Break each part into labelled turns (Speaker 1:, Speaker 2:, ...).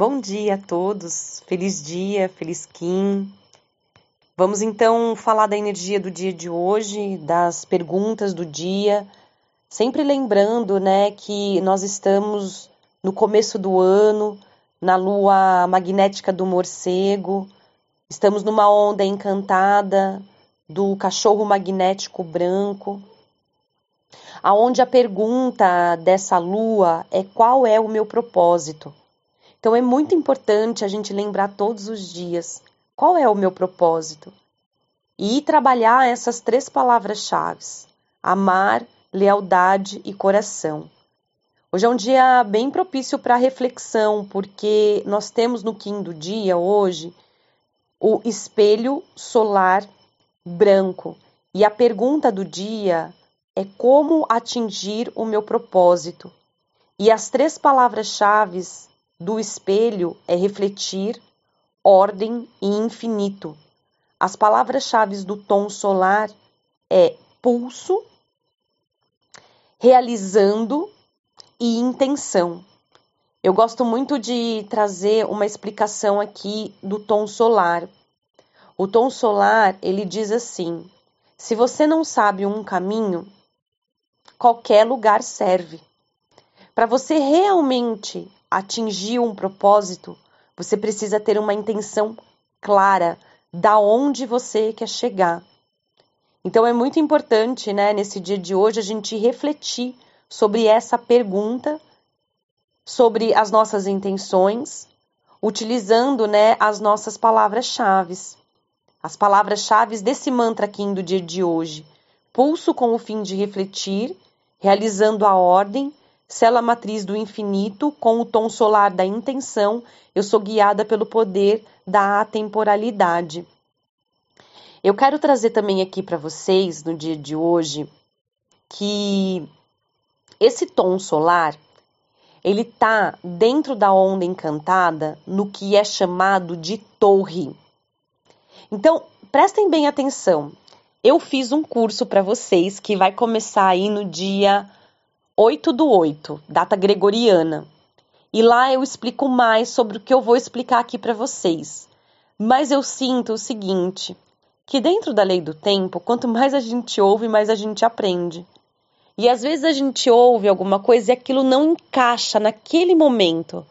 Speaker 1: Bom dia a todos, feliz dia, feliz Kim. Vamos então falar da energia do dia de hoje, das perguntas do dia, sempre lembrando, né, que nós estamos no começo do ano, na lua magnética do morcego, estamos numa onda encantada do cachorro magnético branco aonde a pergunta dessa lua é qual é o meu propósito. Então é muito importante a gente lembrar todos os dias qual é o meu propósito e trabalhar essas três palavras-chave: amar, lealdade e coração. Hoje é um dia bem propício para reflexão, porque nós temos no Kim do dia hoje o espelho solar branco. E a pergunta do dia é como atingir o meu propósito. E as três palavras-chave do espelho é refletir, ordem e infinito. As palavras-chave do tom solar é pulso, realizando e intenção. Eu gosto muito de trazer uma explicação aqui do tom solar. O tom solar, ele diz assim: se você não sabe um caminho, qualquer lugar serve. Para você realmente atingir um propósito, você precisa ter uma intenção clara da onde você quer chegar. Então é muito importante, né, nesse dia de hoje a gente refletir sobre essa pergunta, sobre as nossas intenções, utilizando, né, as nossas palavras-chave. As palavras-chave desse mantra aqui do dia de hoje. Pulso com o fim de refletir realizando a ordem, cela matriz do infinito, com o tom solar da intenção, eu sou guiada pelo poder da atemporalidade. Eu quero trazer também aqui para vocês, no dia de hoje, que esse tom solar, ele tá dentro da onda encantada no que é chamado de torre. Então, prestem bem atenção eu fiz um curso para vocês que vai começar aí no dia 8 do 8, data gregoriana. E lá eu explico mais sobre o que eu vou explicar aqui para vocês. Mas eu sinto o seguinte, que dentro da lei do tempo, quanto mais a gente ouve, mais a gente aprende. E às vezes a gente ouve alguma coisa e aquilo não encaixa naquele momento.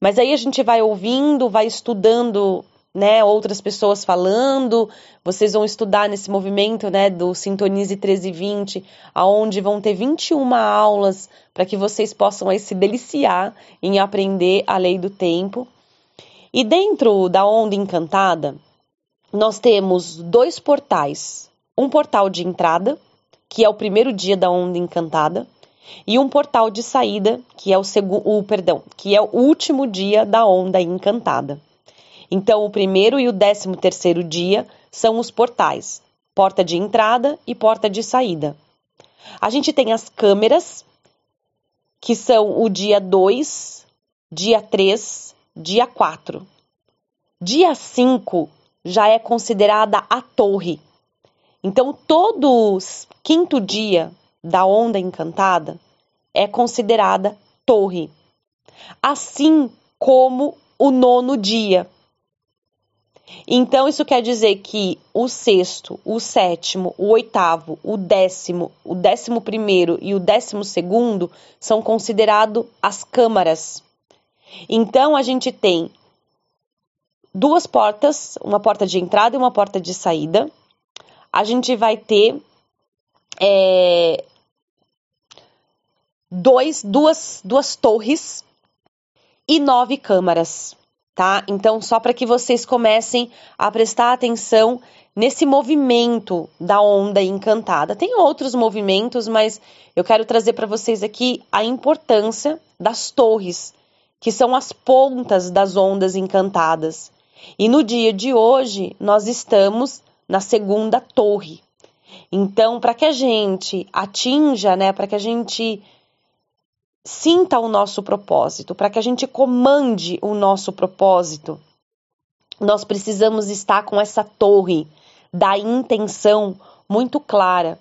Speaker 1: Mas aí a gente vai ouvindo, vai estudando né, outras pessoas falando. Vocês vão estudar nesse movimento, né, do Sintonize 1320, aonde vão ter 21 aulas para que vocês possam aí se deliciar em aprender a lei do tempo. E dentro da onda encantada, nós temos dois portais. Um portal de entrada, que é o primeiro dia da onda encantada, e um portal de saída, que é o segundo, perdão, que é o último dia da onda encantada. Então, o primeiro e o décimo terceiro dia são os portais, porta de entrada e porta de saída. A gente tem as câmeras, que são o dia 2, dia 3, dia 4. Dia 5 já é considerada a torre. Então, todo quinto dia da onda encantada é considerada torre. Assim como o nono dia, então, isso quer dizer que o sexto, o sétimo, o oitavo, o décimo, o décimo primeiro e o décimo segundo são considerados as câmaras. Então, a gente tem duas portas, uma porta de entrada e uma porta de saída. A gente vai ter é, dois, duas, duas torres e nove câmaras tá? Então, só para que vocês comecem a prestar atenção nesse movimento da onda encantada. Tem outros movimentos, mas eu quero trazer para vocês aqui a importância das torres, que são as pontas das ondas encantadas. E no dia de hoje, nós estamos na segunda torre. Então, para que a gente atinja, né, para que a gente sinta o nosso propósito, para que a gente comande o nosso propósito, nós precisamos estar com essa torre da intenção muito clara.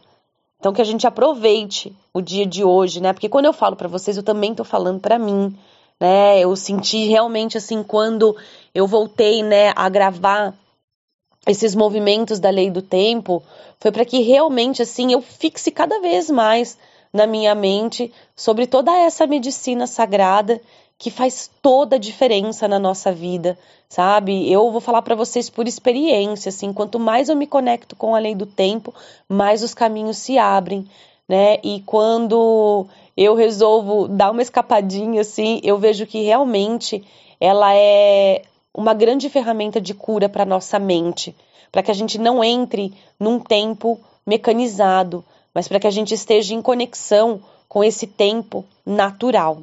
Speaker 1: Então que a gente aproveite o dia de hoje, né? Porque quando eu falo para vocês, eu também estou falando para mim, né? Eu senti realmente assim quando eu voltei, né, a gravar esses movimentos da lei do tempo, foi para que realmente assim eu fixe cada vez mais na minha mente sobre toda essa medicina sagrada que faz toda a diferença na nossa vida, sabe? Eu vou falar para vocês por experiência, assim, quanto mais eu me conecto com a lei do tempo, mais os caminhos se abrem, né? E quando eu resolvo dar uma escapadinha assim, eu vejo que realmente ela é uma grande ferramenta de cura para nossa mente, para que a gente não entre num tempo mecanizado, mas para que a gente esteja em conexão com esse tempo natural.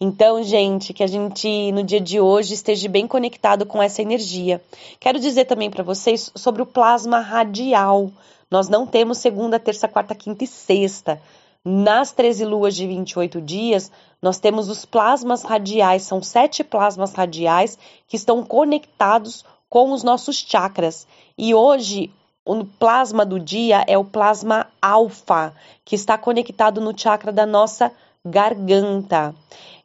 Speaker 1: Então, gente, que a gente no dia de hoje esteja bem conectado com essa energia. Quero dizer também para vocês sobre o plasma radial. Nós não temos segunda, terça, quarta, quinta e sexta. Nas 13 luas de 28 dias, nós temos os plasmas radiais, são sete plasmas radiais que estão conectados com os nossos chakras. E hoje, o plasma do dia é o plasma alfa, que está conectado no chakra da nossa garganta.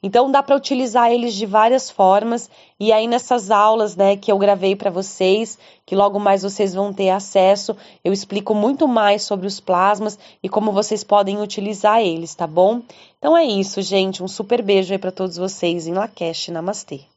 Speaker 1: Então dá para utilizar eles de várias formas e aí nessas aulas, né, que eu gravei para vocês, que logo mais vocês vão ter acesso, eu explico muito mais sobre os plasmas e como vocês podem utilizar eles, tá bom? Então é isso, gente, um super beijo aí para todos vocês em Lakesh, namastê.